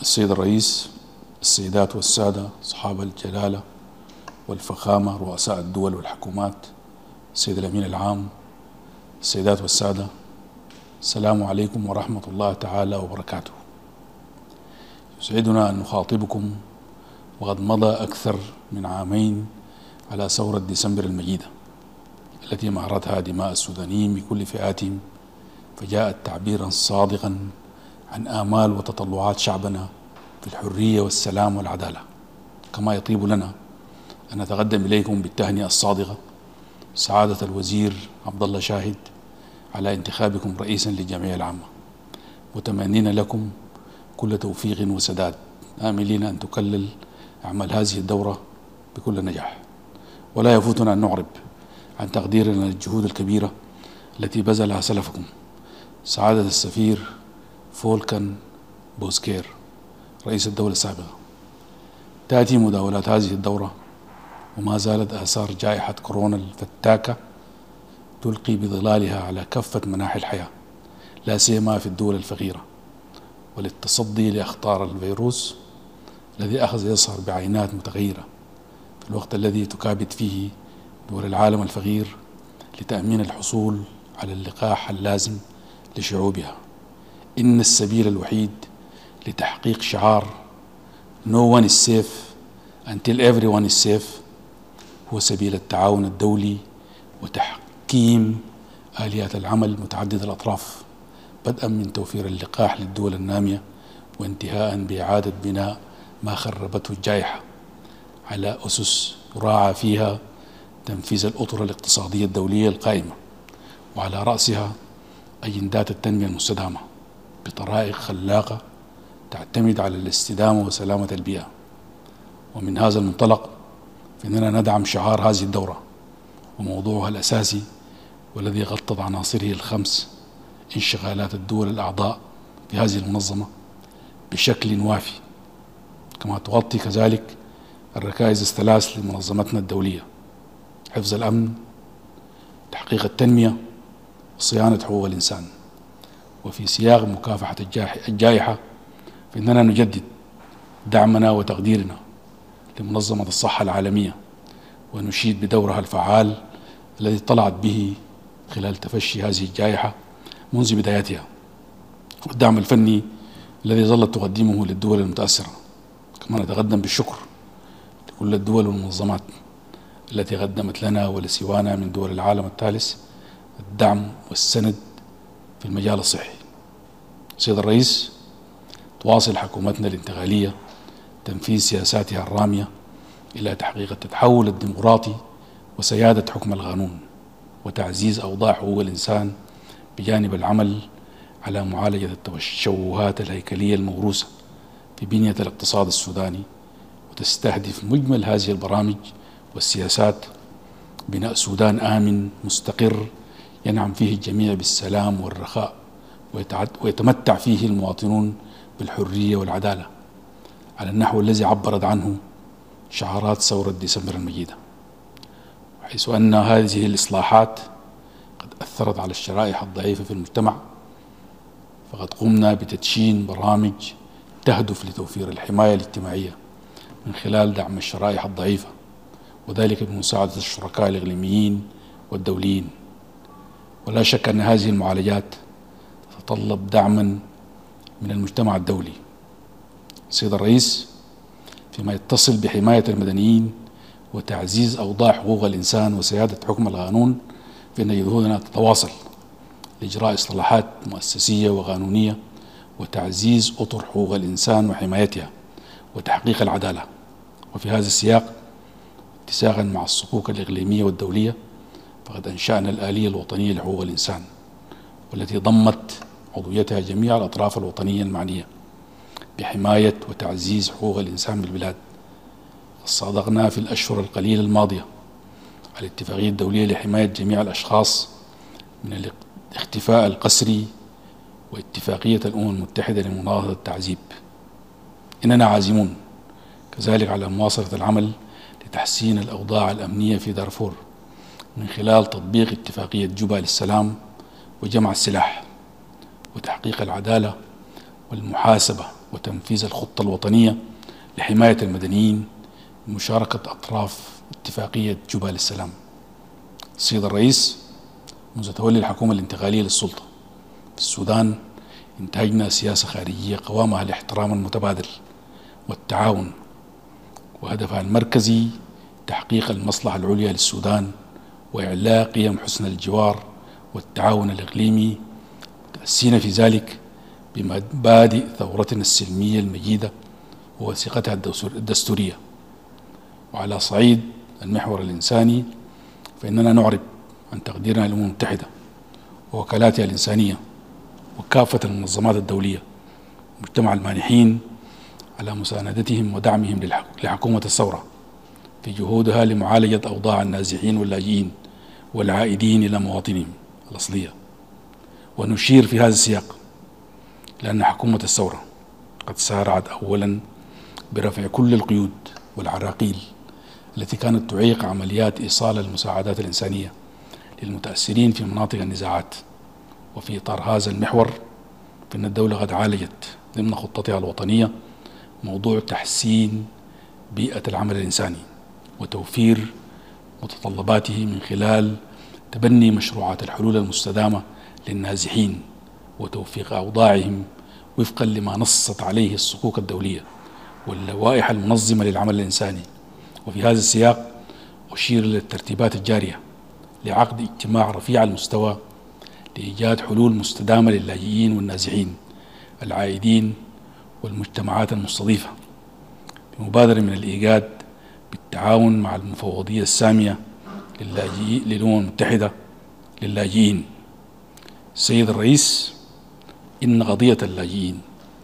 السيد الرئيس السيدات والسادة أصحاب الجلالة والفخامة رؤساء الدول والحكومات السيد الأمين العام السيدات والسادة السلام عليكم ورحمة الله تعالى وبركاته. يسعدنا أن نخاطبكم وقد مضى أكثر من عامين على ثورة ديسمبر المجيدة التي مهرتها دماء السودانيين بكل فئاتهم فجاءت تعبيرا صادقا عن آمال وتطلعات شعبنا في الحرية والسلام والعدالة. كما يطيب لنا أن نتقدم إليكم بالتهنئة الصادقة سعادة الوزير عبد الله شاهد على انتخابكم رئيسا للجمعية العامة. متمنين لكم كل توفيق وسداد. آملين أن تكلل أعمال هذه الدورة بكل نجاح. ولا يفوتنا أن نعرب عن تقديرنا للجهود الكبيرة التي بذلها سلفكم. سعادة السفير فولكان بوسكير رئيس الدولة السابقة. تأتي مداولات هذه الدورة وما زالت آثار جائحة كورونا الفتاكة تلقي بظلالها على كافة مناحي الحياة لا سيما في الدول الفقيرة. وللتصدي لأخطار الفيروس الذي أخذ يظهر بعينات متغيرة في الوقت الذي تكابد فيه دول العالم الفقير لتأمين الحصول على اللقاح اللازم لشعوبها. إن السبيل الوحيد لتحقيق شعار No one is safe until everyone is safe هو سبيل التعاون الدولي وتحكيم آليات العمل متعددة الأطراف بدءا من توفير اللقاح للدول النامية وانتهاء بإعادة بناء ما خربته الجائحة على أسس يراعى فيها تنفيذ الأطر الاقتصادية الدولية القائمة وعلى رأسها أجندات التنمية المستدامة. بطرائق خلاقة تعتمد على الاستدامة وسلامة البيئة. ومن هذا المنطلق فإننا ندعم شعار هذه الدورة وموضوعها الأساسي والذي غطت عناصره الخمس انشغالات الدول الأعضاء في هذه المنظمة بشكل وافي كما تغطي كذلك الركائز الثلاث لمنظمتنا الدولية حفظ الأمن تحقيق التنمية وصيانة حقوق الإنسان. وفي سياق مكافحة الجائحة فإننا نجدد دعمنا وتقديرنا لمنظمة الصحة العالمية ونشيد بدورها الفعال الذي طلعت به خلال تفشي هذه الجائحة منذ بدايتها والدعم الفني الذي ظلت تقدمه للدول المتأثرة. كما نتقدم بالشكر لكل الدول والمنظمات التي قدمت لنا ولسوانا من دول العالم الثالث الدعم والسند في المجال الصحي. سيد الرئيس تواصل حكومتنا الانتقالية تنفيذ سياساتها الرامية إلى تحقيق التحول الديمقراطي وسيادة حكم القانون وتعزيز أوضاع حقوق الإنسان بجانب العمل على معالجة التشوهات الهيكلية الموروثة في بنية الاقتصاد السوداني وتستهدف مجمل هذه البرامج والسياسات بناء سودان آمن مستقر ينعم فيه الجميع بالسلام والرخاء ويتمتع فيه المواطنون بالحرية والعدالة. على النحو الذي عبرت عنه شعارات ثورة ديسمبر المجيدة. حيث أن هذه الإصلاحات قد أثرت على الشرائح الضعيفة في المجتمع فقد قمنا بتدشين برامج تهدف لتوفير الحماية الاجتماعية من خلال دعم الشرائح الضعيفة وذلك بمساعدة الشركاء الإقليميين والدوليين. ولا شك أن هذه المعالجات تتطلب دعما من المجتمع الدولي. سيد الرئيس فيما يتصل بحماية المدنيين وتعزيز أوضاع حقوق الإنسان وسيادة حكم القانون فإن جهودنا تتواصل لإجراء إصلاحات مؤسسية وقانونية وتعزيز أطر حقوق الإنسان وحمايتها وتحقيق العدالة. وفي هذا السياق اتساقا مع الصكوك الإقليمية والدولية فقد أنشأنا الآلية الوطنية لحقوق الإنسان والتي ضمت عضويتها جميع الأطراف الوطنية المعنية بحماية وتعزيز حقوق الإنسان بالبلاد صادقنا في الأشهر القليلة الماضية على الاتفاقية الدولية لحماية جميع الأشخاص من الاختفاء القسري واتفاقية الأمم المتحدة لمناهضة التعذيب. إننا عازمون كذلك على مواصلة العمل لتحسين الأوضاع الأمنية في دارفور. من خلال تطبيق اتفاقية جوبا للسلام وجمع السلاح وتحقيق العدالة والمحاسبة وتنفيذ الخطة الوطنية لحماية المدنيين بمشاركة أطراف اتفاقية جبال السلام. السيد الرئيس منذ تولي الحكومة الانتقالية للسلطة في السودان انتهجنا سياسة خارجية قوامها الاحترام المتبادل والتعاون وهدفها المركزي تحقيق المصلحة العليا للسودان وإعلاء قيم حسن الجوار والتعاون الإقليمي تأسينا في ذلك بمبادئ ثورتنا السلمية المجيدة ووثيقتها الدستورية. وعلى صعيد المحور الإنساني فإننا نعرب عن تقديرنا للأمم المتحدة ووكالاتها الإنسانية وكافة المنظمات الدولية مجتمع المانحين على مساندتهم ودعمهم لحكومة الثورة في جهودها لمعالجة أوضاع النازحين واللاجئين. والعائدين إلى مواطنهم الأصلية. ونشير في هذا السياق لأن حكومة الثورة قد سارعت أولا برفع كل القيود والعراقيل التي كانت تعيق عمليات إيصال المساعدات الإنسانية للمتأثرين في مناطق النزاعات. وفي إطار هذا المحور فإن الدولة قد عالجت ضمن خطتها الوطنية موضوع تحسين بيئة العمل الإنساني وتوفير متطلباته من خلال تبني مشروعات الحلول المستدامة للنازحين وتوفيق أوضاعهم وفقا لما نصت عليه الصكوك الدولية واللوائح المنظمة للعمل الإنساني. وفي هذا السياق أشير للترتيبات الجارية لعقد اجتماع رفيع المستوى لإيجاد حلول مستدامة للاجئين والنازحين العائدين والمجتمعات المستضيفة بمبادرة من الإيجاد بالتعاون مع المفوضية السامية للأمم المتحدة للاجئين. السيد الرئيس إن قضية اللاجئين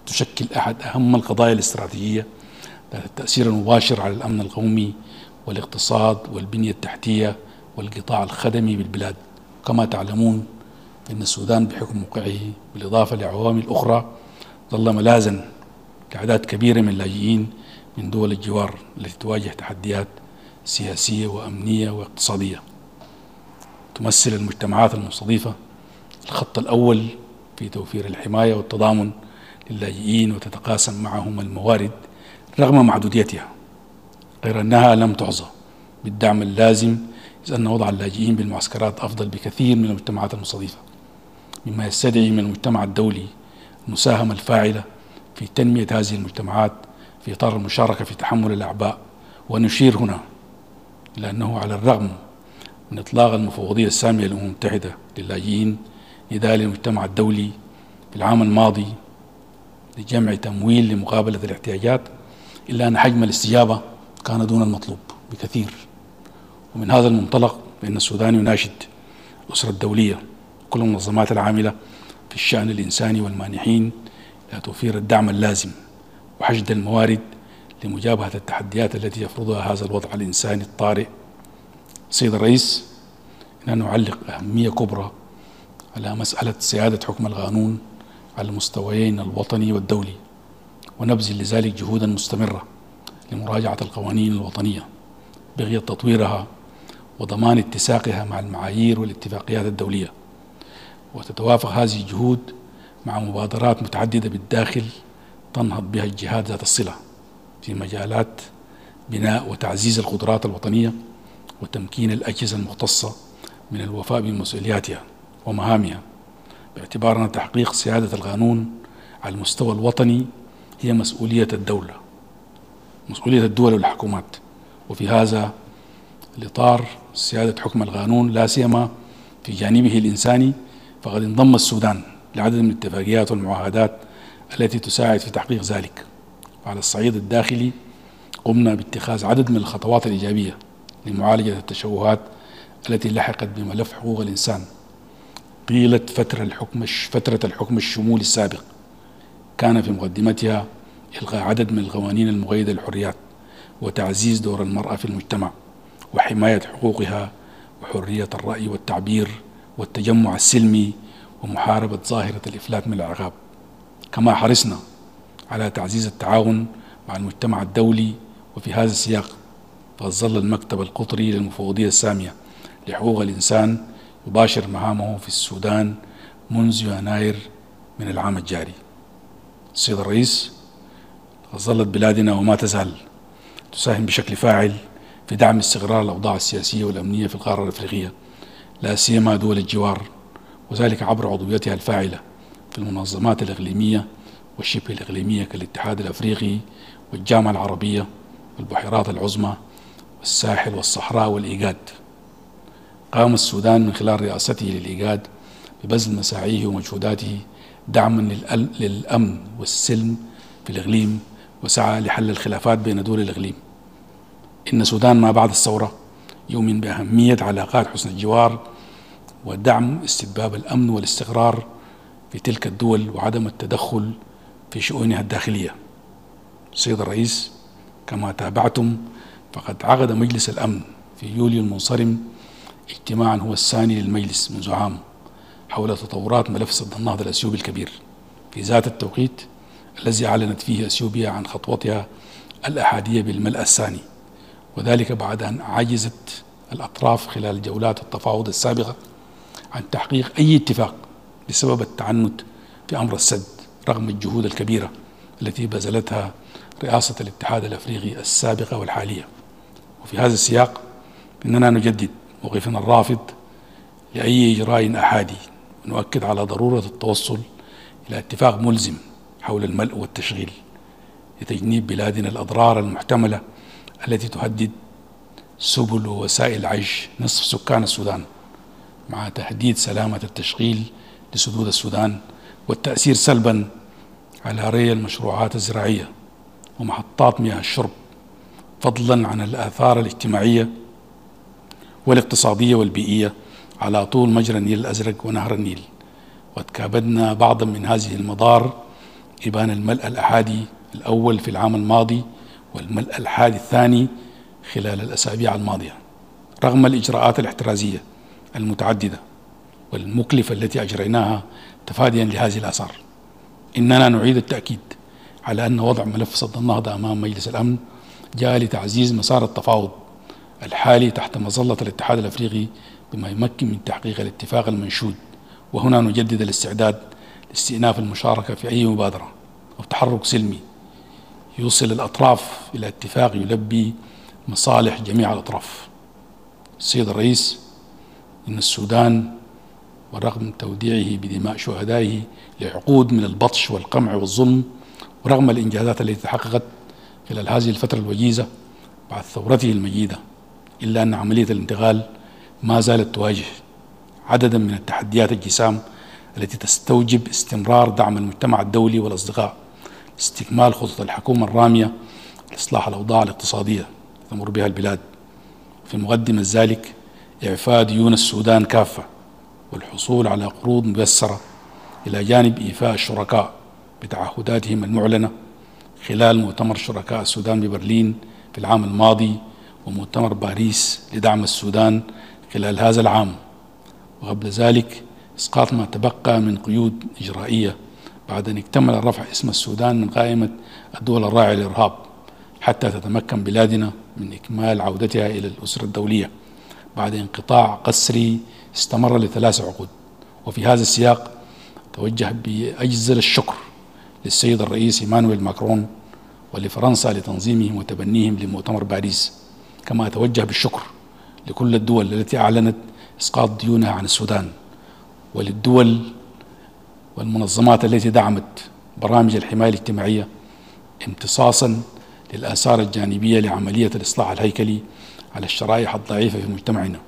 تشكل أحد أهم القضايا الاستراتيجية ذات التأثير المباشر على الأمن القومي والاقتصاد والبنية التحتية والقطاع الخدمي بالبلاد. كما تعلمون فإن السودان بحكم موقعه بالإضافة لعوامل أخرى ظل ملاذا لأعداد كبيرة من اللاجئين من دول الجوار التي تواجه تحديات سياسية وأمنية واقتصادية. تمثل المجتمعات المستضيفة الخط الأول في توفير الحماية والتضامن للاجئين وتتقاسم معهم الموارد رغم محدوديتها غير أنها لم تعظى بالدعم اللازم إذ أن وضع اللاجئين بالمعسكرات أفضل بكثير من المجتمعات المستضيفة مما يستدعي من المجتمع الدولي المساهمة الفاعلة في تنمية هذه المجتمعات في إطار المشاركة في تحمل الأعباء ونشير هنا إلى أنه على الرغم من إطلاق المفوضية السامية للأمم المتحدة للاجئين نداء للمجتمع الدولي في العام الماضي لجمع تمويل لمقابلة الاحتياجات إلا أن حجم الاستجابة كان دون المطلوب بكثير. ومن هذا المنطلق فإن السودان يناشد الأسرة الدولية كل المنظمات العاملة في الشأن الإنساني والمانحين إلى توفير الدعم اللازم. وحشد الموارد لمجابهة التحديات التي يفرضها هذا الوضع الإنساني الطارئ. سيد الرئيس إننا نعلق أهمية كبرى على مسألة سيادة حكم القانون على المستويين الوطني والدولي ونبذل لذلك جهودا مستمرة لمراجعة القوانين الوطنية بغية تطويرها وضمان اتساقها مع المعايير والاتفاقيات الدولية. وتتوافق هذه الجهود مع مبادرات متعددة بالداخل تنهض بها الجهات ذات الصلة في مجالات بناء وتعزيز القدرات الوطنية وتمكين الأجهزة المختصة من الوفاء بمسؤولياتها ومهامها. باعتبار أن تحقيق سيادة القانون على المستوى الوطني هي مسؤولية الدولة مسؤولية الدول والحكومات. وفي هذا الإطار سيادة حكم القانون لا سيما في جانبه الإنساني فقد انضم السودان لعدد من الاتفاقيات والمعاهدات التي تساعد في تحقيق ذلك. وعلى الصعيد الداخلي قمنا باتخاذ عدد من الخطوات الإيجابية لمعالجة التشوهات التي لحقت بملف حقوق الإنسان. طيلة فترة الحكم فترة الحكم الشمولي السابق كان في مقدمتها إلغاء عدد من القوانين المقيدة للحريات وتعزيز دور المرأة في المجتمع وحماية حقوقها وحرية الرأي والتعبير والتجمع السلمي ومحاربة ظاهرة الإفلات من العقاب كما حرصنا على تعزيز التعاون مع المجتمع الدولي وفي هذا السياق فقد ظل المكتب القطري للمفوضية السامية لحقوق الإنسان يباشر مهامه في السودان منذ يناير من العام الجاري. السيد الرئيس ظلت بلادنا وما تزال تساهم بشكل فاعل في دعم استقرار الأوضاع السياسية والأمنية في القارة الأفريقية لا سيما دول الجوار وذلك عبر عضويتها الفاعلة. في المنظمات الإقليمية والشبه الإقليمية كالاتحاد الأفريقي والجامعة العربية والبحيرات العظمى والساحل والصحراء والإيجاد قام السودان من خلال رئاسته للإيجاد ببذل مساعيه ومجهوداته دعما للأمن والسلم في الإقليم وسعى لحل الخلافات بين دول الإقليم. إن السودان ما بعد الثورة يؤمن بأهمية علاقات حسن الجوار ودعم استتباب الأمن والاستقرار في تلك الدول وعدم التدخل في شؤونها الداخلية. سيد الرئيس كما تابعتم فقد عقد مجلس الأمن في يوليو المنصرم اجتماعا هو الثاني للمجلس منذ عام حول تطورات ملف سد النهضة الأثيوبي الكبير. في ذات التوقيت الذي أعلنت فيه أثيوبيا عن خطوتها الأحادية بالملء الثاني وذلك بعد أن عجزت الأطراف خلال جولات التفاوض السابقة عن تحقيق أي اتفاق بسبب التعنت في أمر السد رغم الجهود الكبيرة التي بذلتها رئاسة الاتحاد الأفريقي السابقة والحالية. وفي هذا السياق إننا نجدد موقفنا الرافض لأي إجراء أحادي. ونؤكد على ضرورة التوصل إلى اتفاق ملزم حول الملء والتشغيل لتجنيب بلادنا الأضرار المحتملة التي تهدد سبل ووسائل عيش نصف سكان السودان مع تهديد سلامة التشغيل لسدود السودان والتأثير سلبا على ري المشروعات الزراعية ومحطات مياه الشرب فضلا عن الآثار الاجتماعية والاقتصادية والبيئية على طول مجرى النيل الأزرق ونهر النيل. وتكابدنا بعضا من هذه المضار إبان الملء الأحادي الأول في العام الماضي والملء الحادي الثاني خلال الأسابيع الماضية رغم الإجراءات الاحترازية المتعددة. والمكلفة التي أجريناها تفاديا لهذه الآثار. إننا نعيد التأكيد على أن وضع ملف صد النهضة أمام مجلس الأمن جاء لتعزيز مسار التفاوض الحالي تحت مظلة الاتحاد الأفريقي بما يمكن من تحقيق الاتفاق المنشود. وهنا نجدد الاستعداد لاستئناف المشاركة في أي مبادرة أو تحرك سلمي يوصل الأطراف إلى اتفاق يلبي مصالح جميع الأطراف. السيد الرئيس إن السودان ورغم توديعه بدماء شهدائه لعقود من البطش والقمع والظلم ورغم الإنجازات التي تحققت خلال هذه الفترة الوجيزة بعد ثورته المجيدة إلا أن عملية الانتقال ما زالت تواجه عددا من التحديات الجسام التي تستوجب استمرار دعم المجتمع الدولي والأصدقاء لاستكمال خطط الحكومة الرامية لإصلاح الأوضاع الاقتصادية تمر بها البلاد. في مقدمة ذلك إعفاء ديون السودان كافة والحصول على قروض ميسرة إلى جانب إيفاء الشركاء بتعهداتهم المعلنة خلال مؤتمر شركاء السودان ببرلين في العام الماضي ومؤتمر باريس لدعم السودان خلال هذا العام. وقبل ذلك إسقاط ما تبقى من قيود إجرائية بعد أن اكتمل رفع اسم السودان من قائمة الدول الراعية للإرهاب حتى تتمكن بلادنا من إكمال عودتها إلى الأسرة الدولية. بعد انقطاع قسري استمر لثلاث عقود. وفي هذا السياق توجه بأجزل الشكر للسيد الرئيس إيمانويل ماكرون ولفرنسا لتنظيمهم وتبنيهم لمؤتمر باريس. كما أتوجه بالشكر لكل الدول التي أعلنت إسقاط ديونها عن السودان وللدول والمنظمات التي دعمت برامج الحماية الاجتماعية امتصاصا للآثار الجانبية لعملية الإصلاح الهيكلي على الشرائح الضعيفة في مجتمعنا.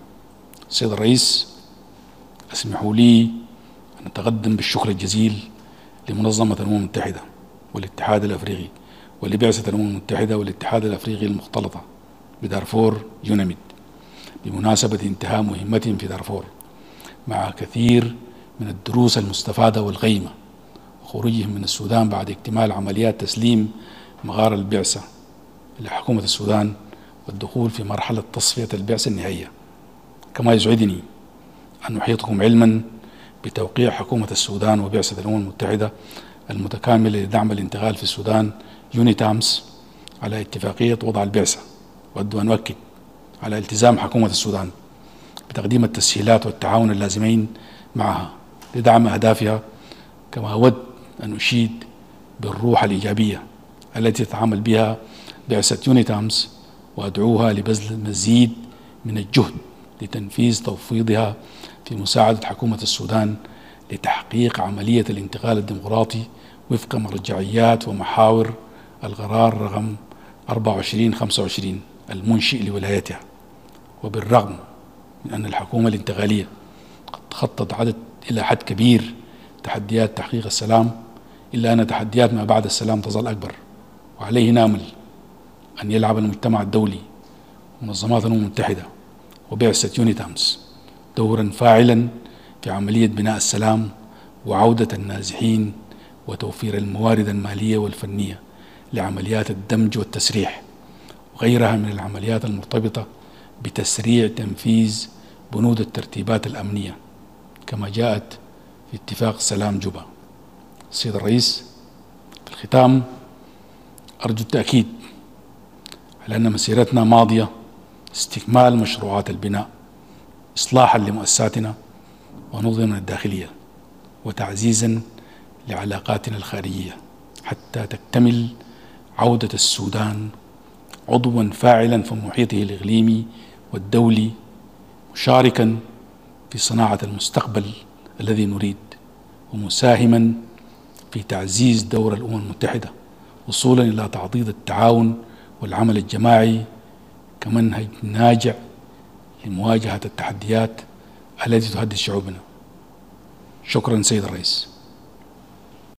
السيد الرئيس أسمحوا لي أن أتقدم بالشكر الجزيل لمنظمة الأمم المتحدة والاتحاد الأفريقي ولبعثة الأمم المتحدة والاتحاد الأفريقي المختلطة بدارفور يوناميد بمناسبة انتهاء مهمتهم في دارفور مع كثير من الدروس المستفادة والغيمة وخروجهم من السودان بعد اكتمال عمليات تسليم مغار البعثة لحكومة السودان والدخول في مرحلة تصفية البعثة النهائية. كما يسعدني أن أحيطكم علما بتوقيع حكومة السودان وبعثة الأمم المتحدة المتكاملة لدعم الانتقال في السودان يونيتامس على اتفاقية وضع البعثة. وأود أن أؤكد على التزام حكومة السودان بتقديم التسهيلات والتعاون اللازمين معها لدعم أهدافها كما أود أن أشيد بالروح الإيجابية التي تتعامل بها بعثة يونيتامس وأدعوها لبذل مزيد من الجهد لتنفيذ تفويضها في مساعدة حكومة السودان لتحقيق عملية الانتقال الديمقراطي وفق مرجعيات ومحاور القرار رقم 2425 المنشئ لولايتها. وبالرغم من أن الحكومة الانتقالية قد خطت عدد إلى حد كبير تحديات تحقيق السلام إلا أن تحديات ما بعد السلام تظل أكبر وعليه نامل أن يلعب المجتمع الدولي ومنظمات الأمم المتحدة وبعثة يونيتامس دورا فاعلا في عملية بناء السلام وعودة النازحين وتوفير الموارد المالية والفنية لعمليات الدمج والتسريح وغيرها من العمليات المرتبطة بتسريع تنفيذ بنود الترتيبات الأمنية كما جاءت في اتفاق سلام جوبا. السيد الرئيس في الختام أرجو التأكيد على أن مسيرتنا ماضية. استكمال مشروعات البناء. إصلاحا لمؤسساتنا. ونظمنا الداخلية. وتعزيزا لعلاقاتنا الخارجية. حتى تكتمل عودة السودان عضوا فاعلا في محيطه الإقليمي والدولي. مشاركا في صناعة المستقبل الذي نريد. ومساهما في تعزيز دور الأمم المتحدة. وصولا إلى تعضيد التعاون والعمل الجماعي كمنهج ناجع لمواجهة التحديات التي تهدد شعوبنا. شكرا سيد الرئيس.